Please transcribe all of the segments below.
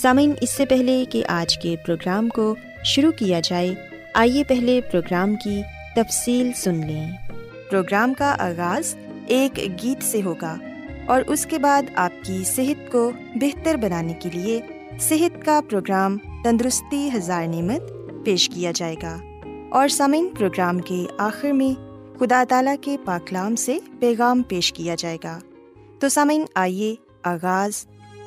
سامعین، اس سے پہلے کہ آج کے پروگرام کو شروع کیا جائے، آئیے پہلے پروگرام کی تفصیل سن لیں۔ پروگرام کا آغاز ایک گیت سے ہوگا اور اس کے بعد آپ کی صحت کو بہتر بنانے کے لیے صحت کا پروگرام تندرستی ہزار نعمت پیش کیا جائے گا۔ اور سامعین، پروگرام کے آخر میں خدا تعالیٰ کے پاکلام سے پیغام پیش کیا جائے گا۔ تو سامعین، آئیے آغاز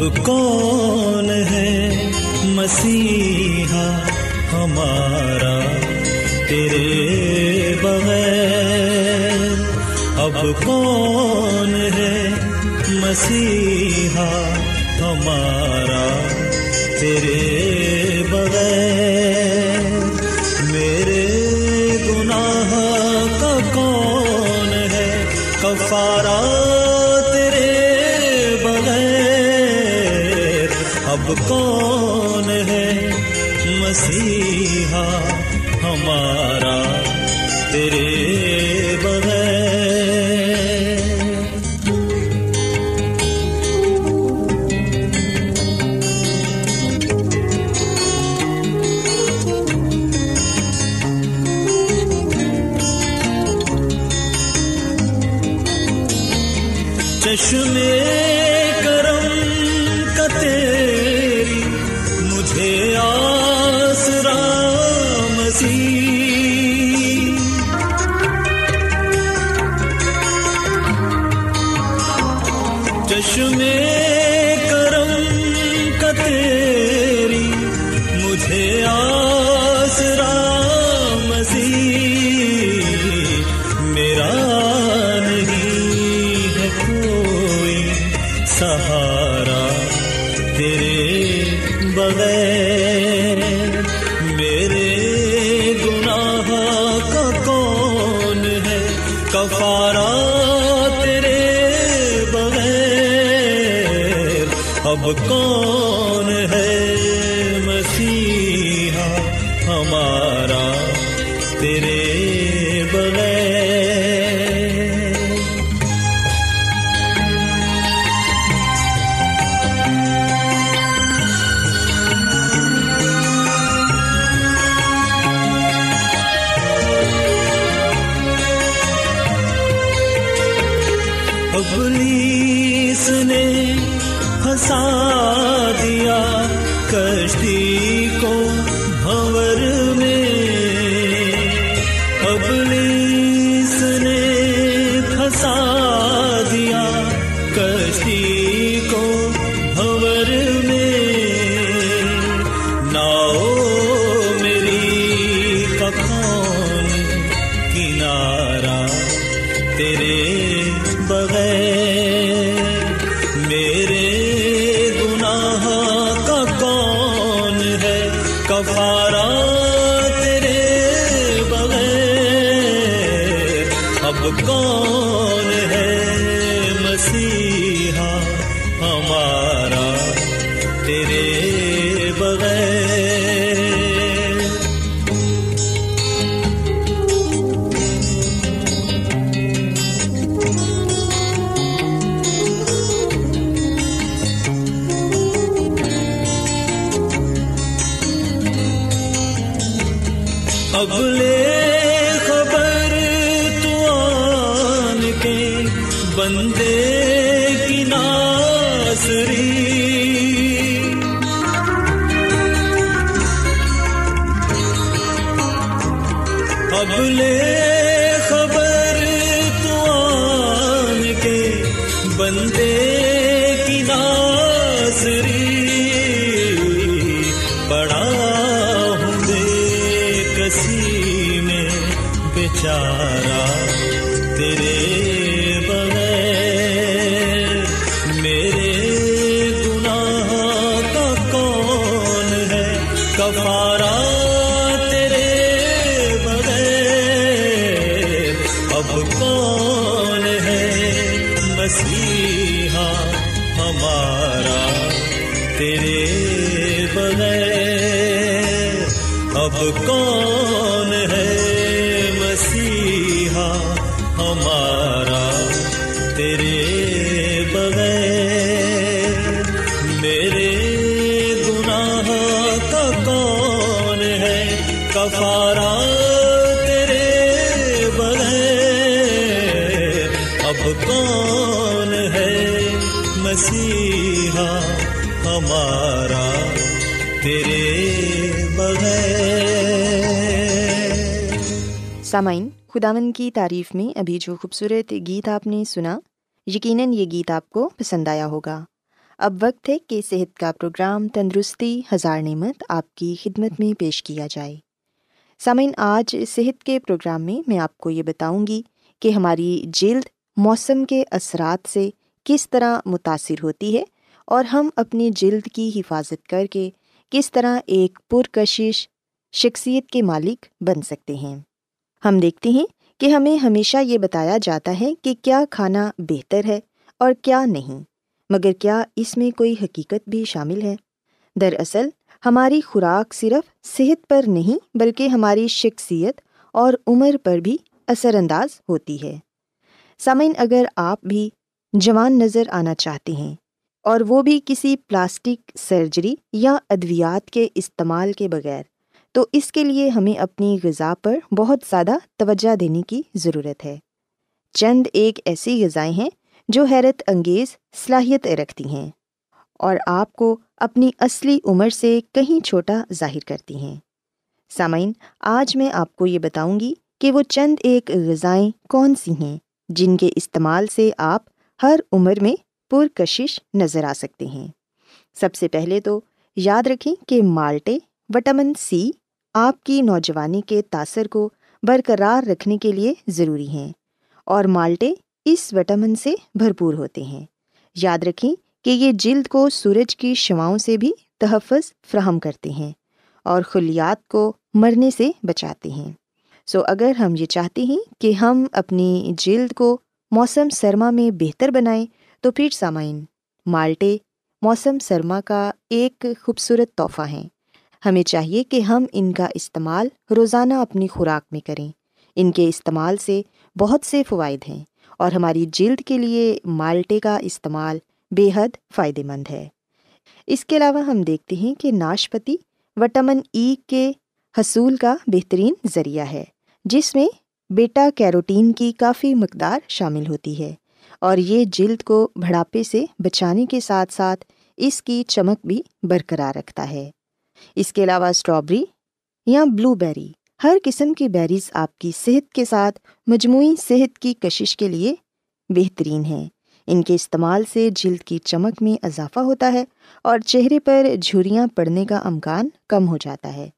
اب کون ہے مسیحا ہمارا تیرے بغیر؟ اب کون ہے مسیحا ہمارا تیرے بغیر؟ میرے گناہ کا کون ہے؟ کفارہ اب کون ہے مسیحا ہمارا تیرے بغیر چشمے اب کون ہے مسیحا ہمارا تیرے اب لے کفارہ تیرے بغیر اب کون ہے مسیحا ہمارا تیرے بغیر سامعین خداون کی تعریف میں ابھی جو خوبصورت گیت آپ نے سنا، یقیناً یہ گیت آپ کو پسند آیا ہوگا۔ اب وقت ہے کہ صحت کا پروگرام تندرستی، ہزار نعمت آپ کی خدمت میں پیش کیا جائے۔ سامعین، آج صحت کے پروگرام میں میں آپ کو یہ بتاؤں گی کہ ہماری جلد موسم کے اثرات سے کس طرح متاثر ہوتی ہے اور ہم اپنی جلد کی حفاظت کر کے کس طرح ایک پرکشش شخصیت کے مالک بن سکتے ہیں۔ ہم دیکھتے ہیں کہ ہمیں ہمیشہ یہ بتایا جاتا ہے کہ کیا کھانا بہتر ہے اور کیا نہیں، مگر کیا اس میں کوئی حقیقت بھی شامل ہے؟ دراصل ہماری خوراک صرف صحت پر نہیں بلکہ ہماری شخصیت اور عمر پر بھی اثر انداز ہوتی ہے۔ سامعین، اگر آپ بھی جوان نظر آنا چاہتے ہیں اور وہ بھی کسی پلاسٹک سرجری یا ادویات کے استعمال کے بغیر، تو اس کے لیے ہمیں اپنی غذا پر بہت زیادہ توجہ دینے کی ضرورت ہے۔ چند ایک ایسی غذائیں ہیں جو حیرت انگیز صلاحیت رکھتی ہیں اور آپ کو اپنی اصلی عمر سے کہیں چھوٹا ظاہر کرتی ہیں۔ سامعین، آج میں آپ کو یہ بتاؤں گی کہ وہ چند ایک غذائیں کون سی ہیں جن کے استعمال سے آپ ہر عمر میں پرکشش نظر آ سکتے ہیں۔ سب سے پہلے تو یاد رکھیں کہ مالٹے، وٹامن سی، آپ کی نوجوانی کے تاثر کو برقرار رکھنے کے لیے ضروری ہیں اور مالٹے اس وٹامن سے بھرپور ہوتے ہیں۔ یاد رکھیں کہ یہ جلد کو سورج کی شواؤں سے بھی تحفظ فراہم کرتے ہیں اور خلیات کو مرنے سے بچاتے ہیں۔ سو اگر ہم یہ چاہتے ہیں کہ ہم اپنی جلد کو موسم سرما میں بہتر بنائیں، تو پھر سامعین، مالٹے موسم سرما کا ایک خوبصورت تحفہ ہیں ہمیں چاہیے کہ ہم ان کا استعمال روزانہ اپنی خوراک میں کریں۔ ان کے استعمال سے بہت سے فوائد ہیں اور ہماری جلد کے لیے مالٹے کا استعمال بے حد فائدہ مند ہے۔ اس کے علاوہ ہم دیکھتے ہیں کہ ناشپتی وٹامن ای کے حصول کا بہترین ذریعہ ہے، جس میں بیٹا کیروٹین کی کافی مقدار شامل ہوتی ہے اور یہ جلد کو بڑھاپے سے بچانے کے ساتھ ساتھ اس کی چمک بھی برقرار رکھتا ہے۔ اس کے علاوہ اسٹرابری یا بلو بیری، ہر قسم کی بیریز آپ کی صحت کے ساتھ مجموعی صحت کی کشش کے لیے بہترین ہیں۔ ان کے استعمال سے جلد کی چمک میں اضافہ ہوتا ہے اور چہرے پر جھریاں پڑنے کا امکان کم ہو جاتا ہے،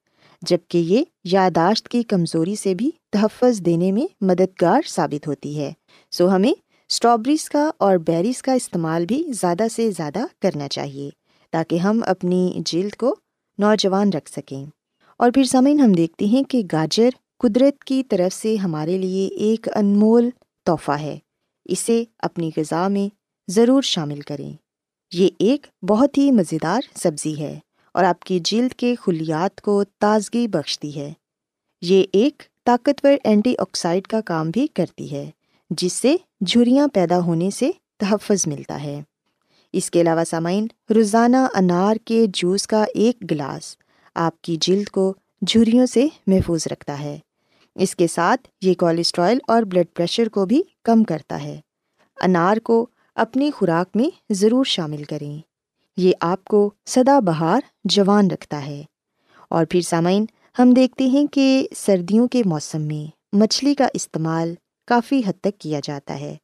جبکہ یہ یاداشت کی کمزوری سے بھی تحفظ دینے میں مددگار ثابت ہوتی ہے۔ سو ہمیں اسٹرابریز کا اور بیریز کا استعمال بھی زیادہ سے زیادہ کرنا چاہیے تاکہ ہم اپنی جلد کو نوجوان رکھ سکیں۔ اور پھر سمعین ہم دیکھتے ہیں کہ گاجر قدرت کی طرف سے ہمارے لیے ایک انمول تحفہ ہے۔ اسے اپنی غذا میں ضرور شامل کریں۔ یہ ایک بہت ہی مزیدار سبزی ہے اور آپ کی جلد کے خلیات کو تازگی بخشتی ہے۔ یہ ایک طاقتور اینٹی آکسائڈ کا کام بھی کرتی ہے، جس سے جھریاں پیدا ہونے سے تحفظ ملتا ہے۔ اس کے علاوہ سامعین، روزانہ انار کے جوس کا ایک گلاس آپ کی جلد کو جھریوں سے محفوظ رکھتا ہے۔ اس کے ساتھ یہ کولیسٹرائل اور بلڈ پریشر کو بھی کم کرتا ہے۔ انار کو اپنی خوراک میں ضرور شامل کریں۔ یہ آپ کو سدا بہار جوان رکھتا ہے۔ اور پھر سامعین، ہم دیکھتے ہیں کہ سردیوں کے موسم میں مچھلی کا استعمال کافی حد تک کیا جاتا ہے۔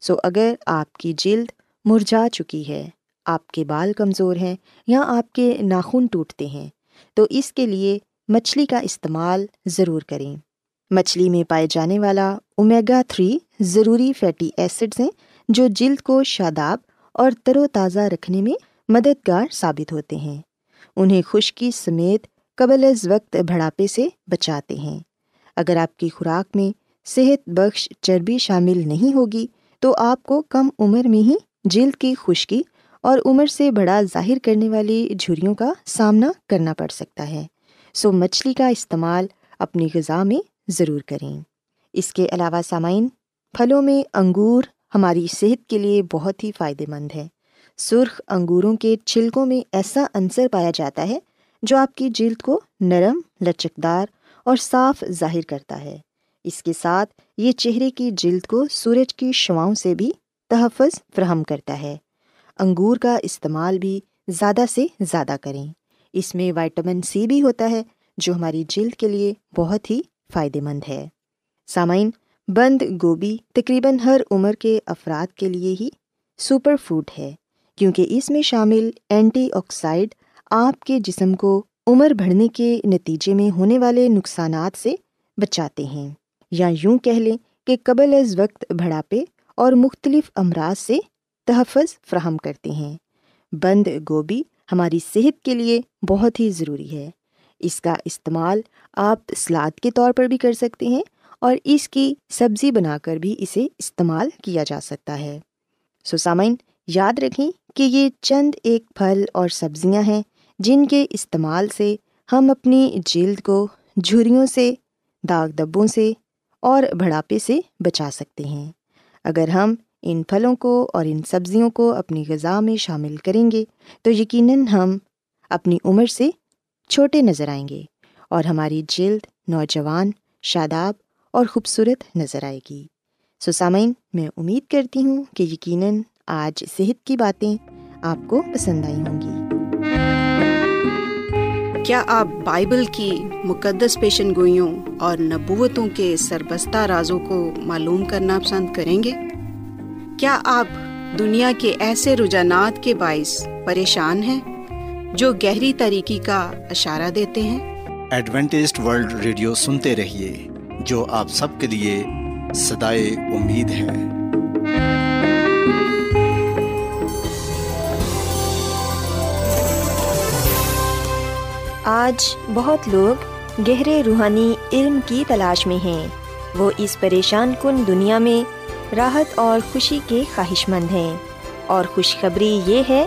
سو اگر آپ کی جلد مرجھا چکی ہے، آپ کے بال کمزور ہیں یا آپ کے ناخن ٹوٹتے ہیں، تو اس کے لیے مچھلی کا استعمال ضرور کریں۔ مچھلی میں پائے جانے والا اومیگا تھری ضروری فیٹی ایسڈز ہیں جو جلد کو شاداب اور تر و تازہ رکھنے میں مددگار ثابت ہوتے ہیں۔ انہیں خشکی سمیت قبل از وقت بڑھاپے سے بچاتے ہیں۔ اگر آپ کی خوراک میں صحت بخش چربی شامل نہیں ہوگی تو آپ کو کم عمر میں ہی جلد کی خشکی اور عمر سے بڑا ظاہر کرنے والی جھریوں کا سامنا کرنا پڑ سکتا ہے۔ سو مچھلی کا استعمال اپنی غذا میں ضرور کریں۔ اس کے علاوہ سامعین، پھلوں میں انگور ہماری صحت کے لیے بہت ہی فائدے مند ہے۔ سرخ انگوروں کے چھلکوں میں ایسا عنصر پایا جاتا ہے جو آپ کی جلد کو نرم، لچکدار اور صاف ظاہر کرتا ہے۔ اس کے ساتھ یہ چہرے کی جلد کو سورج کی شواؤں سے بھی تحفظ فراہم کرتا ہے۔ انگور کا استعمال بھی زیادہ سے زیادہ کریں۔ اس میں وائٹامن سی بھی ہوتا ہے جو ہماری جلد کے لیے بہت ہی فائدے مند ہے۔ سامعین، بند گوبھی تقریباً ہر عمر کے افراد کے لیے ہی سپر فوڈ ہے، کیونکہ اس میں شامل اینٹی آکسائڈ آپ کے جسم کو عمر بڑھنے کے نتیجے میں ہونے والے نقصانات سے بچاتے ہیں۔ یا یوں کہہ لیں کہ قبل از وقت بڑھاپے اور مختلف امراض سے تحفظ فراہم کرتے ہیں۔ بند گوبھی ہماری صحت کے لیے بہت ہی ضروری ہے۔ اس کا استعمال آپ سلاد کے طور پر بھی کر سکتے ہیں اور اس کی سبزی بنا کر بھی اسے استعمال کیا جا سکتا ہے۔ سوسامین یاد رکھیں کہ یہ چند ایک پھل اور سبزیاں ہیں جن کے استعمال سے ہم اپنی جلد کو جھریوں سے، داغ دبوں سے اور بڑھاپے سے بچا سکتے ہیں۔ اگر ہم ان پھلوں کو اور ان سبزیوں کو اپنی غذا میں شامل کریں گے تو یقیناً ہم اپنی عمر سے چھوٹے نظر آئیں گے اور ہماری جلد، نوجوان، شاداب اور خوبصورت نظر آئے گی۔ سسامین میں امید کرتی ہوں کہ یقیناً آج صحت کی باتیں آپ کو پسند آئی ہوں گی۔ کیا آپ بائبل کی مقدس پیشن گوئیوں اور نبوتوں کے سربستہ رازوں کو معلوم کرنا پسند کریں گے؟ کیا آپ دنیا کے ایسے رجحانات کے باعث پریشان ہیں؟ جو گہری طریقے کا اشارہ دیتے ہیں۔ ایڈوینٹسٹ ورلڈ ریڈیو سنتے رہیے جو آپ سب کے لیے صدائے امید ہے آج بہت لوگ گہرے روحانی علم کی تلاش میں ہیں۔ وہ اس پریشان کن دنیا میں راحت اور خوشی کے خواہش مند ہیں۔ اور خوشخبری یہ ہے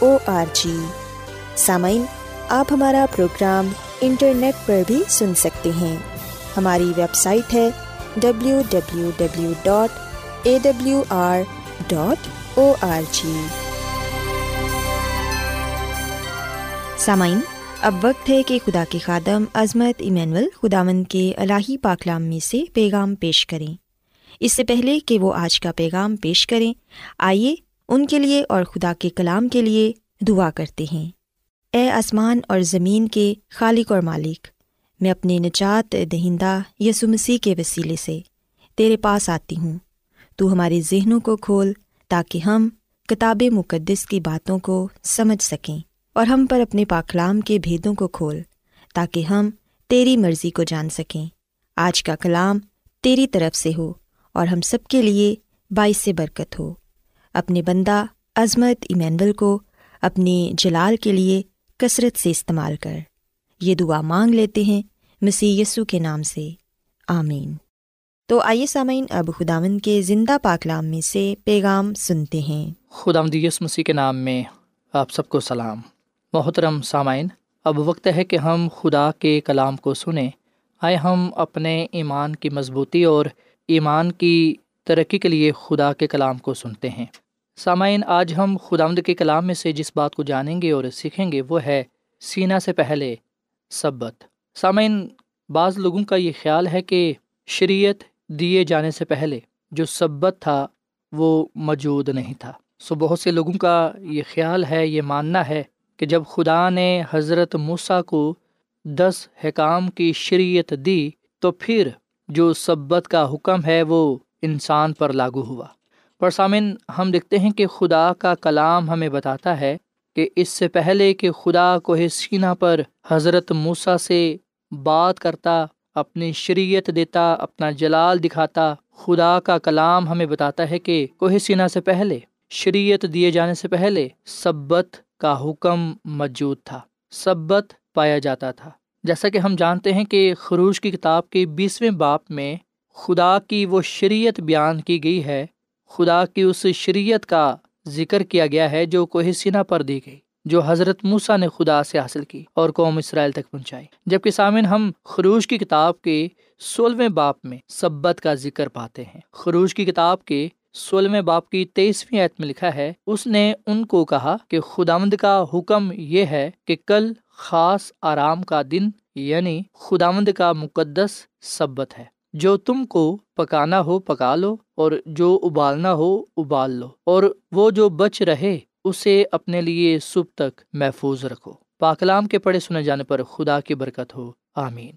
O R G سامعین، آپ ہمارا پروگرام انٹرنیٹ پر بھی سن سکتے ہیں۔ ہماری ویب سائٹ ہے W W W dot A W R dot O R G سامعین، اب وقت ہے کہ خدا کے خادم عظمت ایمینول خداون کے الہی پاکلام میں سے پیغام پیش کریں۔ اس سے پہلے کہ وہ آج کا پیغام پیش کریں، آئیے ان کے لیے اور خدا کے کلام کے لیے دعا کرتے ہیں۔ اے آسمان اور زمین کے خالق اور مالک، میں اپنے نجات دہندہ یسو مسیح کے وسیلے سے تیرے پاس آتی ہوں۔ تو ہمارے ذہنوں کو کھول تاکہ ہم کتاب مقدس کی باتوں کو سمجھ سکیں اور ہم پر اپنے پاکلام کے بھیدوں کو کھول تاکہ ہم تیری مرضی کو جان سکیں۔ آج کا کلام تیری طرف سے ہو اور ہم سب کے لیے باعث برکت ہو۔ اپنے بندہ عظمت ایمینول کو اپنی جلال کے لیے کثرت سے استعمال کر۔ یہ دعا مانگ لیتے ہیں مسیح یسو کے نام سے۔ آمین۔ تو آئیے سامعین، اب خداون کے زندہ پاکلام میں سے پیغام سنتے ہیں۔ خدا مدیس مسیح کے نام میں آپ سب کو سلام۔ محترم سامعین، اب وقت ہے کہ ہم خدا کے کلام کو سنیں۔ آئے ہم اپنے ایمان کی مضبوطی اور ایمان کی ترقی کے لیے خدا کے کلام کو سنتے ہیں۔ سامعین، آج ہم خدامد کے کلام میں سے جس بات کو جانیں گے اور سیکھیں گے، وہ ہے سینا سے پہلے سبت۔ سامعین، بعض لوگوں کا یہ خیال ہے کہ شریعت دیے جانے سے پہلے جو سبت تھا، وہ موجود نہیں تھا۔ سو بہت سے لوگوں کا یہ خیال ہے، یہ ماننا ہے کہ جب خدا نے حضرت موسیٰ کو دس حکام کی شریعت دی، تو پھر جو سبت کا حکم ہے، وہ انسان پر لاگو ہوا۔ پر سامن، ہم دیکھتے ہیں کہ خدا کا کلام ہمیں بتاتا ہے کہ اس سے پہلے کہ خدا کو سینہ پر حضرت موسیٰ سے بات کرتا، اپنی شریعت دیتا، اپنا جلال دکھاتا، خدا کا کلام ہمیں بتاتا ہے کہ کوہ سینہ سے پہلے، شریعت دیے جانے سے پہلے سبت کا حکم موجود تھا، سبت پایا جاتا تھا۔ جیسا کہ ہم جانتے ہیں کہ خروش کی کتاب کے بیسویں باپ میں خدا کی وہ شریعت بیان کی گئی ہے خدا کی اس شریعت کا ذکر کیا گیا ہے جو کوہ سینہ پر دی گئی، جو حضرت موسا نے خدا سے حاصل کی اور قوم اسرائیل تک پہنچائی۔ جبکہ سامن ہم خروش کی کتاب کے سولہویں باپ میں سبت کا ذکر پاتے ہیں۔ خروش کی کتاب کے سولہویں باپ کی تیئیسویں عیت میں لکھا ہے، اس نے ان کو کہا کہ خدامد کا حکم یہ ہے کہ کل خاص آرام کا دن یعنی خدامد کا مقدس سبت ہے۔ جو تم کو پکانا ہو پکا لو اور جو ابالنا ہو ابال لو اور وہ جو بچ رہے اسے اپنے لیے صبح تک محفوظ رکھو۔ پاکلام کے پڑھے سنے جانے پر خدا کی برکت ہو۔ آمین۔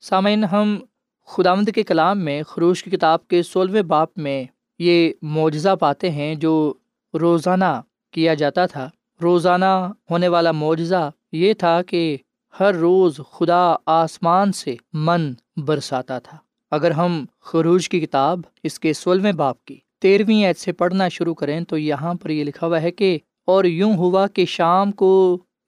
سامعین، ہم خدامد کے کلام میں، خروش کی کتاب کے سولہویں باپ میں یہ معجزہ پاتے ہیں جو روزانہ کیا جاتا تھا۔ روزانہ ہونے والا معجزہ یہ تھا کہ ہر روز خدا آسمان سے من برساتا تھا۔ اگر ہم خروج کی کتاب، اس کے سولہویں باپ کی تیرہویں عید سے پڑھنا شروع کریں تو یہاں پر یہ لکھا ہوا ہے کہ، اور یوں ہوا کہ شام کو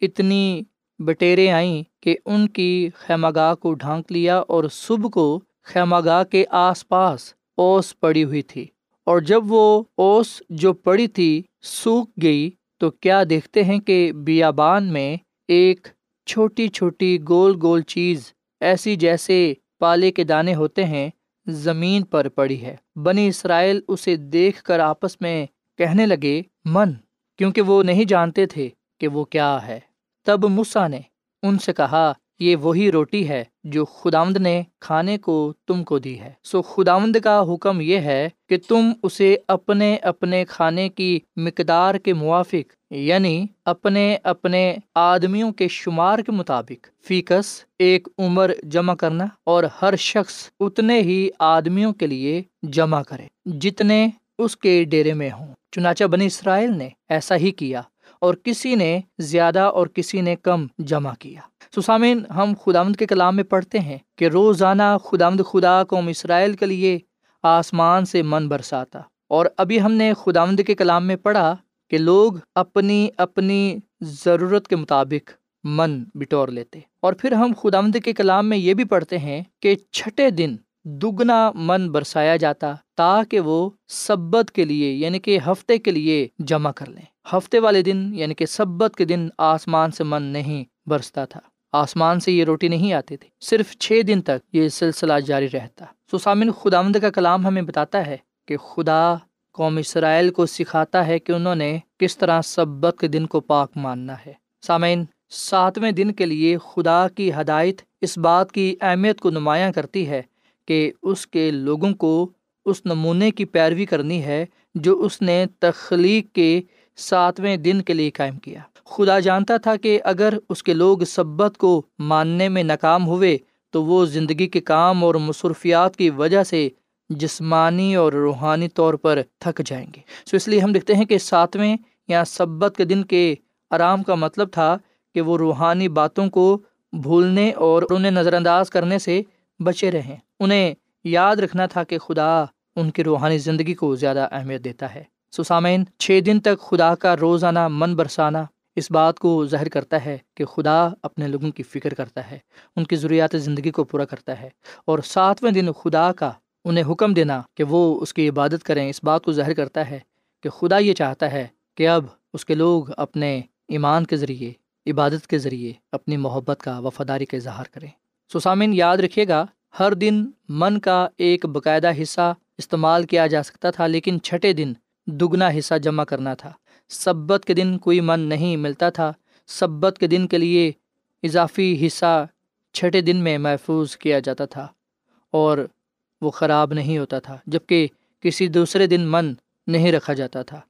اتنی بٹیریں آئیں کہ ان کی خیمہ گاہ کو ڈھانک لیا اور صبح کو خیمہ گاہ کے آس پاس اوس پڑی ہوئی تھی۔ اور جب وہ اوس جو پڑی تھی سوکھ گئی تو کیا دیکھتے ہیں کہ بیابان میں ایک چھوٹی چھوٹی گول گول چیز ایسی جیسے پالے کے دانے ہوتے ہیں، زمین پر پڑی ہے۔ بنی اسرائیل اسے دیکھ کر آپس میں کہنے لگے، من، کیونکہ وہ نہیں جانتے تھے کہ وہ کیا ہے۔ تب مسا نے ان سے کہا یہ وہی روٹی ہے جو خداوند نے کھانے کو تم کو دی ہے۔ سو خداوند کا حکم یہ ہے کہ تم اسے اپنے اپنے کھانے کی مقدار کے موافق یعنی اپنے اپنے آدمیوں کے شمار کے مطابق، فیکس ایک عمر جمع کرنا اور ہر شخص اتنے ہی آدمیوں کے لیے جمع کرے جتنے اس کے ڈیرے میں ہوں۔ چنانچہ بنی اسرائیل نے ایسا ہی کیا۔ اور کسی نے زیادہ اور کسی نے کم جمع کیا۔ سسامین ہم خدامد کے کلام میں پڑھتے ہیں کہ روزانہ خدامد خدا قوم اسرائیل کے لیے آسمان سے من برساتا۔ اور ابھی ہم نے خدامد کے کلام میں پڑھا کہ لوگ اپنی اپنی ضرورت کے مطابق من بٹور لیتے۔ اور پھر ہم خدامد کے کلام میں یہ بھی پڑھتے ہیں کہ چھٹے دن دگنا من برسایا جاتا تاکہ وہ سبت کے لیے یعنی کہ ہفتے کے لیے جمع کر لیں۔ ہفتے والے دن یعنی کہ سبت کے دن آسمان سے من نہیں برستا تھا۔ آسمان سے یہ روٹی نہیں آتی تھی صرف چھ دن تک یہ سلسلہ جاری رہتا۔ سو سامن خدامد کا کلام ہمیں بتاتا ہے کہ خدا قوم اسرائیل کو سکھاتا ہے کہ انہوں نے کس طرح سبق کے دن کو پاک ماننا ہے۔ سامعین، ساتویں دن کے لیے خدا کی ہدایت اس بات کی اہمیت کو نمایاں کرتی ہے کہ اس کے لوگوں کو اس نمونے کی پیروی کرنی ہے جو اس نے تخلیق کے ساتویں دن کے لیے قائم کیا۔ خدا جانتا تھا کہ اگر اس کے لوگ سبت کو ماننے میں ناکام ہوئے تو وہ زندگی کے کام اور مصروفیات کی وجہ سے جسمانی اور روحانی طور پر تھک جائیں گے۔ سو اس لیے ہم دیکھتے ہیں کہ ساتویں یا سبت کے دن کے آرام کا مطلب تھا کہ وہ روحانی باتوں کو بھولنے اور انہیں نظر انداز کرنے سے بچے رہیں۔ انہیں یاد رکھنا تھا کہ خدا ان کی روحانی زندگی کو زیادہ اہمیت دیتا ہے۔ سسامین چھ دن تک خدا کا روزانہ من برسانا اس بات کو ظاہر کرتا ہے کہ خدا اپنے لوگوں کی فکر کرتا ہے، ان کی ضروریات زندگی کو پورا کرتا ہے۔ اور ساتویں دن خدا کا انہیں حکم دینا کہ وہ اس کی عبادت کریں۔ اس بات کو ظاہر کرتا ہے کہ خدا یہ چاہتا ہے کہ اب اس کے لوگ اپنے ایمان کے ذریعے، عبادت کے ذریعے اپنی محبت کا وفاداری کا اظہار کریں۔ سسامن یاد رکھیے گا، ہر دن من کا ایک باقاعدہ حصہ استعمال کیا جا سکتا تھا، لیکن چھٹے دن دگنا حصہ جمع کرنا تھا۔ سبت کے دن کوئی من نہیں ملتا تھا۔ سبت کے دن کے لیے اضافی حصہ چھٹے دن میں محفوظ کیا جاتا تھا اور وہ خراب نہیں ہوتا تھا جبکہ کسی دوسرے دن من نہیں رکھا جاتا تھا۔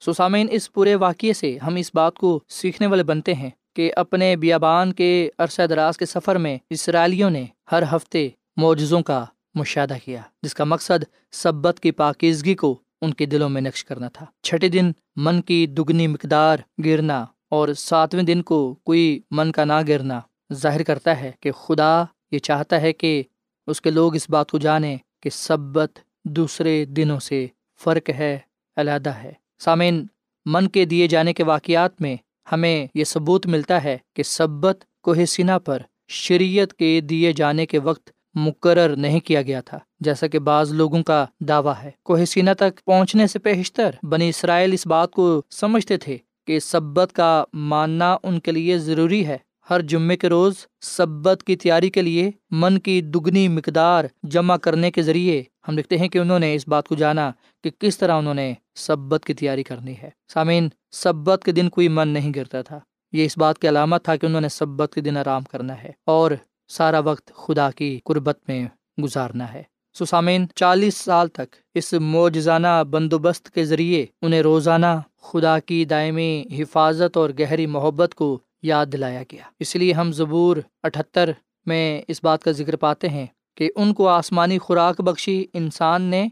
سسامین اس پورے واقعے سے ہم اس بات کو سیکھنے والے بنتے ہیں۔ کہ اپنے بیابان کے عرصہ دراز کے سفر میں اسرائیلیوں نے ہر ہفتے معجزوں کا مشاہدہ کیا، جس کا مقصد سبت کی پاکیزگی کو ان کے دلوں میں نقش کرنا تھا۔ چھٹے دن من کی دگنی مقدار گرنا اور ساتویں دن کو کوئی من کا نہ گرنا ظاہر کرتا ہے کہ خدا یہ چاہتا ہے کہ اس کے لوگ اس بات کو جانیں کہ سبت دوسرے دنوں سے فرق ہے، علیحدہ ہے۔ سامعین، من کے دیے جانے کے واقعات میں ہمیں یہ ثبوت ملتا ہے کہ سبت کوہ حسینہ پر شریعت کے دیے جانے کے وقت مقرر نہیں کیا گیا تھا، جیسا کہ بعض لوگوں کا دعویٰ ہے۔ کوہسینہ تک پہنچنے سے پیشتر بنی اسرائیل اس بات کو سمجھتے تھے کہ سبت کا ماننا ان کے لیے ضروری ہے۔ ہر جمعے کے روز سبت کی تیاری کے لیے من کی دگنی مقدار جمع کرنے کے ذریعے ہم لکھتے ہیں کہ انہوں نے اس بات کو جانا کہ کس طرح انہوں نے سبت کی تیاری کرنی ہے۔ سامعین، سبت کے دن کوئی من نہیں گرتا تھا۔ یہ اس بات کی علامت تھا کہ انہوں نے سبت کے دن آرام کرنا ہے اور سارا وقت خدا کی قربت میں گزارنا ہے۔ سسامین چالیس سال تک اس موجزانہ بندوبست کے ذریعے انہیں روزانہ خدا کی دائمی حفاظت اور گہری محبت کو یاد دلایا گیا۔ اس لیے ہم ضبور اٹھتر میں اس بات کا ذکر پاتے ہیں کہ ان کو آسمانی خوراک بخشی انسان نے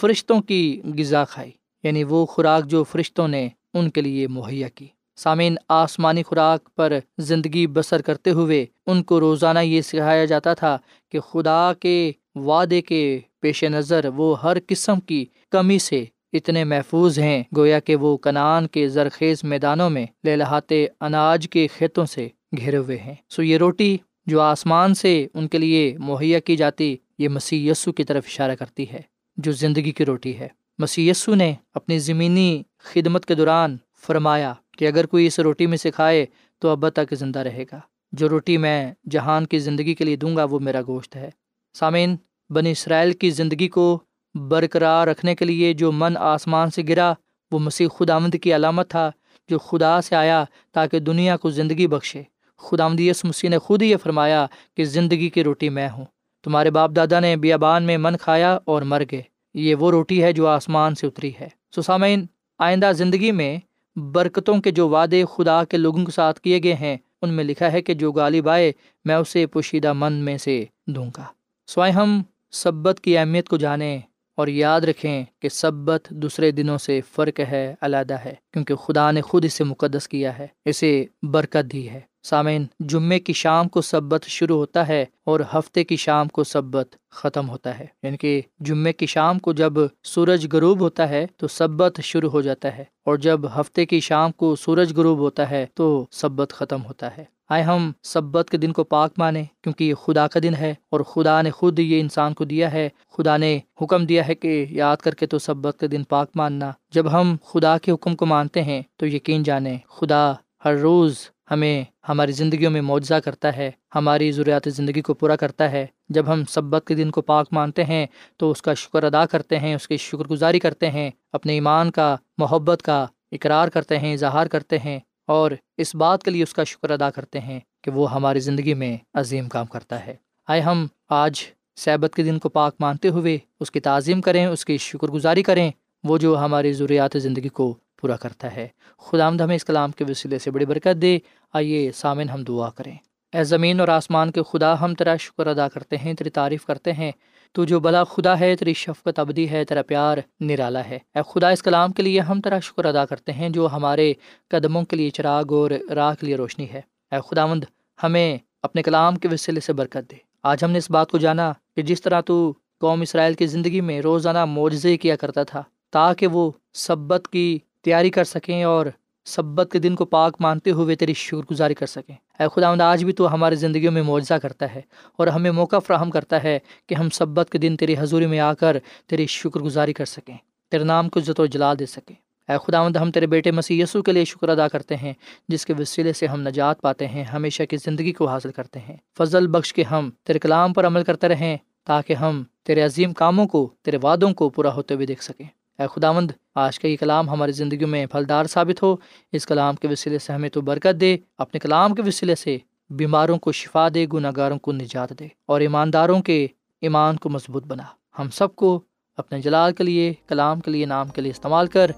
فرشتوں کی غذا کھائی یعنی وہ خوراک جو فرشتوں نے ان کے لیے مہیا کی۔ سامعین، آسمانی خوراک پر زندگی بسر کرتے ہوئے ان کو روزانہ یہ سکھایا جاتا تھا کہ خدا کے وعدے کے پیش نظر وہ ہر قسم کی کمی سے اتنے محفوظ ہیں گویا کہ وہ کنان کے زرخیز میدانوں میں لہلاتے اناج کے کھیتوں سے گھرے ہوئے ہیں۔ سو یہ روٹی جو آسمان سے ان کے لیے مہیا کی جاتی، یہ مسی یسو کی طرف اشارہ کرتی ہے، جو زندگی کی روٹی ہے۔ مسی یسو نے اپنی زمینی خدمت کے دوران فرمایا کہ اگر کوئی اس روٹی میں سے کھائے تو اب تک زندہ رہے گا۔ جو روٹی میں جہان کی زندگی کے لیے دوں گا وہ میرا گوشت ہے۔ سامعین، بنی اسرائیل کی زندگی کو برقرار رکھنے کے لیے جو من آسمان سے گرا، وہ مسیح خدا آمد کی علامت تھا، جو خدا سے آیا تاکہ دنیا کو زندگی بخشے۔ خدا آمدی اس مسیح نے خود یہ فرمایا کہ زندگی کی روٹی میں ہوں۔ تمہارے باپ دادا نے بیابان میں من کھایا اور مر گئے۔ یہ وہ روٹی ہے جو آسمان سے اتری ہے۔ سسامین آئندہ زندگی میں برکتوں کے جو وعدے خدا کے لوگوں کے ساتھ کیے گئے ہیں، ان میں لکھا ہے کہ جو غالب آئے، میں اسے پوشیدہ من میں سے دوں گا۔ سوائے ہم، سبت کی اہمیت کو جانیں۔ اور یاد رکھیں کہ سبت دوسرے دنوں سے فرق ہے، علیحدہ ہے، کیونکہ خدا نے خود اسے مقدس کیا ہے، اسے برکت دی ہے۔ سامعین، جمعے کی شام کو سبت شروع ہوتا ہے اور ہفتے کی شام کو سبت ختم ہوتا ہے۔ یعنی کہ جمعے کی شام کو جب سورج غروب ہوتا ہے تو سبت شروع ہو جاتا ہے اور جب ہفتے کی شام کو سورج غروب ہوتا ہے تو سبت ختم ہوتا ہے۔ آئے ہم سبت کے دن کو پاک مانیں کیونکہ یہ خدا کا دن ہے اور خدا نے خود یہ انسان کو دیا ہے۔ خدا نے حکم دیا ہے کہ یاد کر کے تو سبت کے دن پاک ماننا۔ جب ہم خدا کے حکم کو مانتے ہیں تو یقین جانیں، خدا ہر روز ہمیں ہماری زندگیوں میں معاوضہ کرتا ہے، ہماری ضروریات زندگی کو پورا کرتا ہے۔ جب ہم سبت کے دن کو پاک مانتے ہیں تو اس کا شکر ادا کرتے ہیں، اس کی شکر گزاری کرتے ہیں، اپنے ایمان کا، محبت کا اقرار کرتے ہیں، اظہار کرتے ہیں اور اس بات کے لیے اس کا شکر ادا کرتے ہیں کہ وہ ہماری زندگی میں عظیم کام کرتا ہے۔ آئے ہم آج صحبت کے دن کو پاک مانتے ہوئے اس کی تعظیم کریں، اس کی شکر گزاری کریں، وہ جو ہماری ضروریات زندگی کو پورا کرتا ہے۔ خدا آمد ہمیں اس کلام کے وسیلے سے بڑی برکت دے۔ آئیے سامن ہم دعا کریں۔ اے زمین اور آسمان کے خدا، ہم تیرا شکر ادا کرتے ہیں، تیری تعریف کرتے ہیں۔ تو جو بلا خدا ہے، تیری شفقت ابدی ہے، تیرا پیار نرالا ہے۔ اے خدا، اس کلام کے لیے ہم تیرا شکر ادا کرتے ہیں جو ہمارے قدموں کے لیے چراغ اور راہ کے لیے روشنی ہے۔ اے خدا مند ہمیں اپنے کلام کے وسیلے سے برکت دے۔ آج ہم نے اس بات کو جانا کہ جس طرح تو قوم اسرائیل کی زندگی میں روزانہ معجزے کیا کرتا تھا، تاکہ وہ سبت کی تیاری کر سکیں اور سبت کے دن کو پاک مانتے ہوئے تیری شکر گزاری کر سکیں۔ اے خدا آمد آج بھی تو ہماری زندگیوں میں معاوضہ کرتا ہے اور ہمیں موقع فراہم کرتا ہے کہ ہم سبت کے دن تیری حضوری میں آ کر تیری شکر گزاری کر سکیں، تیرے نام کو عزت و جلال دے سکیں۔ اے خدا آمد ہم تیرے بیٹے مسیح یسو کے لیے شکر ادا کرتے ہیں، جس کے وسیلے سے ہم نجات پاتے ہیں، ہمیشہ کی زندگی کو حاصل کرتے ہیں۔ فضل بخش کے ہم تیرے کلام پر عمل کرتے رہیں، تاکہ ہم تیرے عظیم کاموں کو، تیرے وعدوں کو پورا ہوتے ہوئے دیکھ سکیں۔ اے خداوند، آج کا یہ کلام ہماری زندگی میں پھلدار ثابت ہو۔ اس کلام کے وسیلے سے ہمیں تو برکت دے، اپنے کلام کے وسیلے سے بیماروں کو شفا دے گناہ گاروں کو نجات دے اور ایمانداروں کے ایمان کو مضبوط بنا۔ ہم سب کو اپنے جلال کے لیے، کلام کے لیے، نام کے لیے استعمال کر،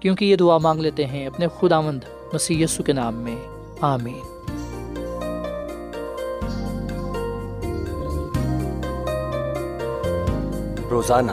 کیونکہ یہ دعا مانگ لیتے ہیں اپنے خدا مند مسی کے نام میں۔ آمین۔ روزانہ